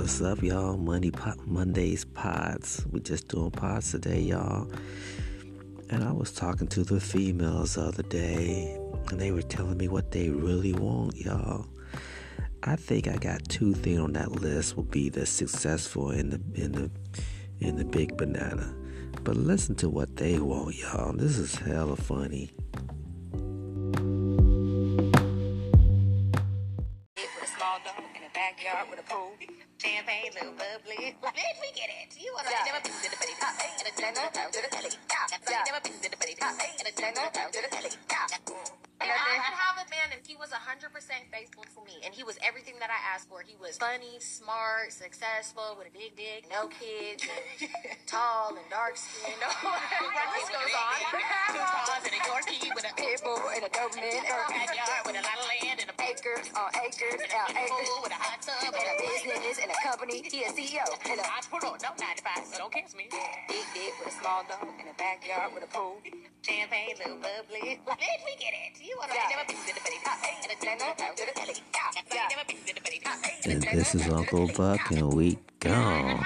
What's up, y'all? Monday po- Mondays pods. We're just doing pods today, y'all. And I was talking to the females the other day, and they were telling me what they really want, y'all. I think I got two things on that list will be the successful in the in the in the big banana. But listen to what they want, y'all. This is hella funny. In a backyard with a pool. Champagne, little bubbly. Bitch, we get it. You wanna yeah. never been to the belly. And a tenner, down to the belly. Yeah. Never been to the belly. And a tenner, down to the belly. And I could have a man, and he was 100% faithful to me. And he was everything that I asked for. He was funny, smart, successful, with a big dick, no kids, and tall and dark skin. No, the list goes on. Two cars and a Yorkie with a pit bull and a Doberman. And a backyard with a lot of land and a acres on acres. And a with a hot tub and a business and a company. He a CEO and a entrepreneur. No 95, so don't catch me. Big dick with a small dog in a backyard with a pool. Champagne, little bubbly. Bitch, we get it. You wanna never been to the belly. And a tenner, down to the belly. Yeah. Never been to the belly. And this is Uncle Buck, and we gone.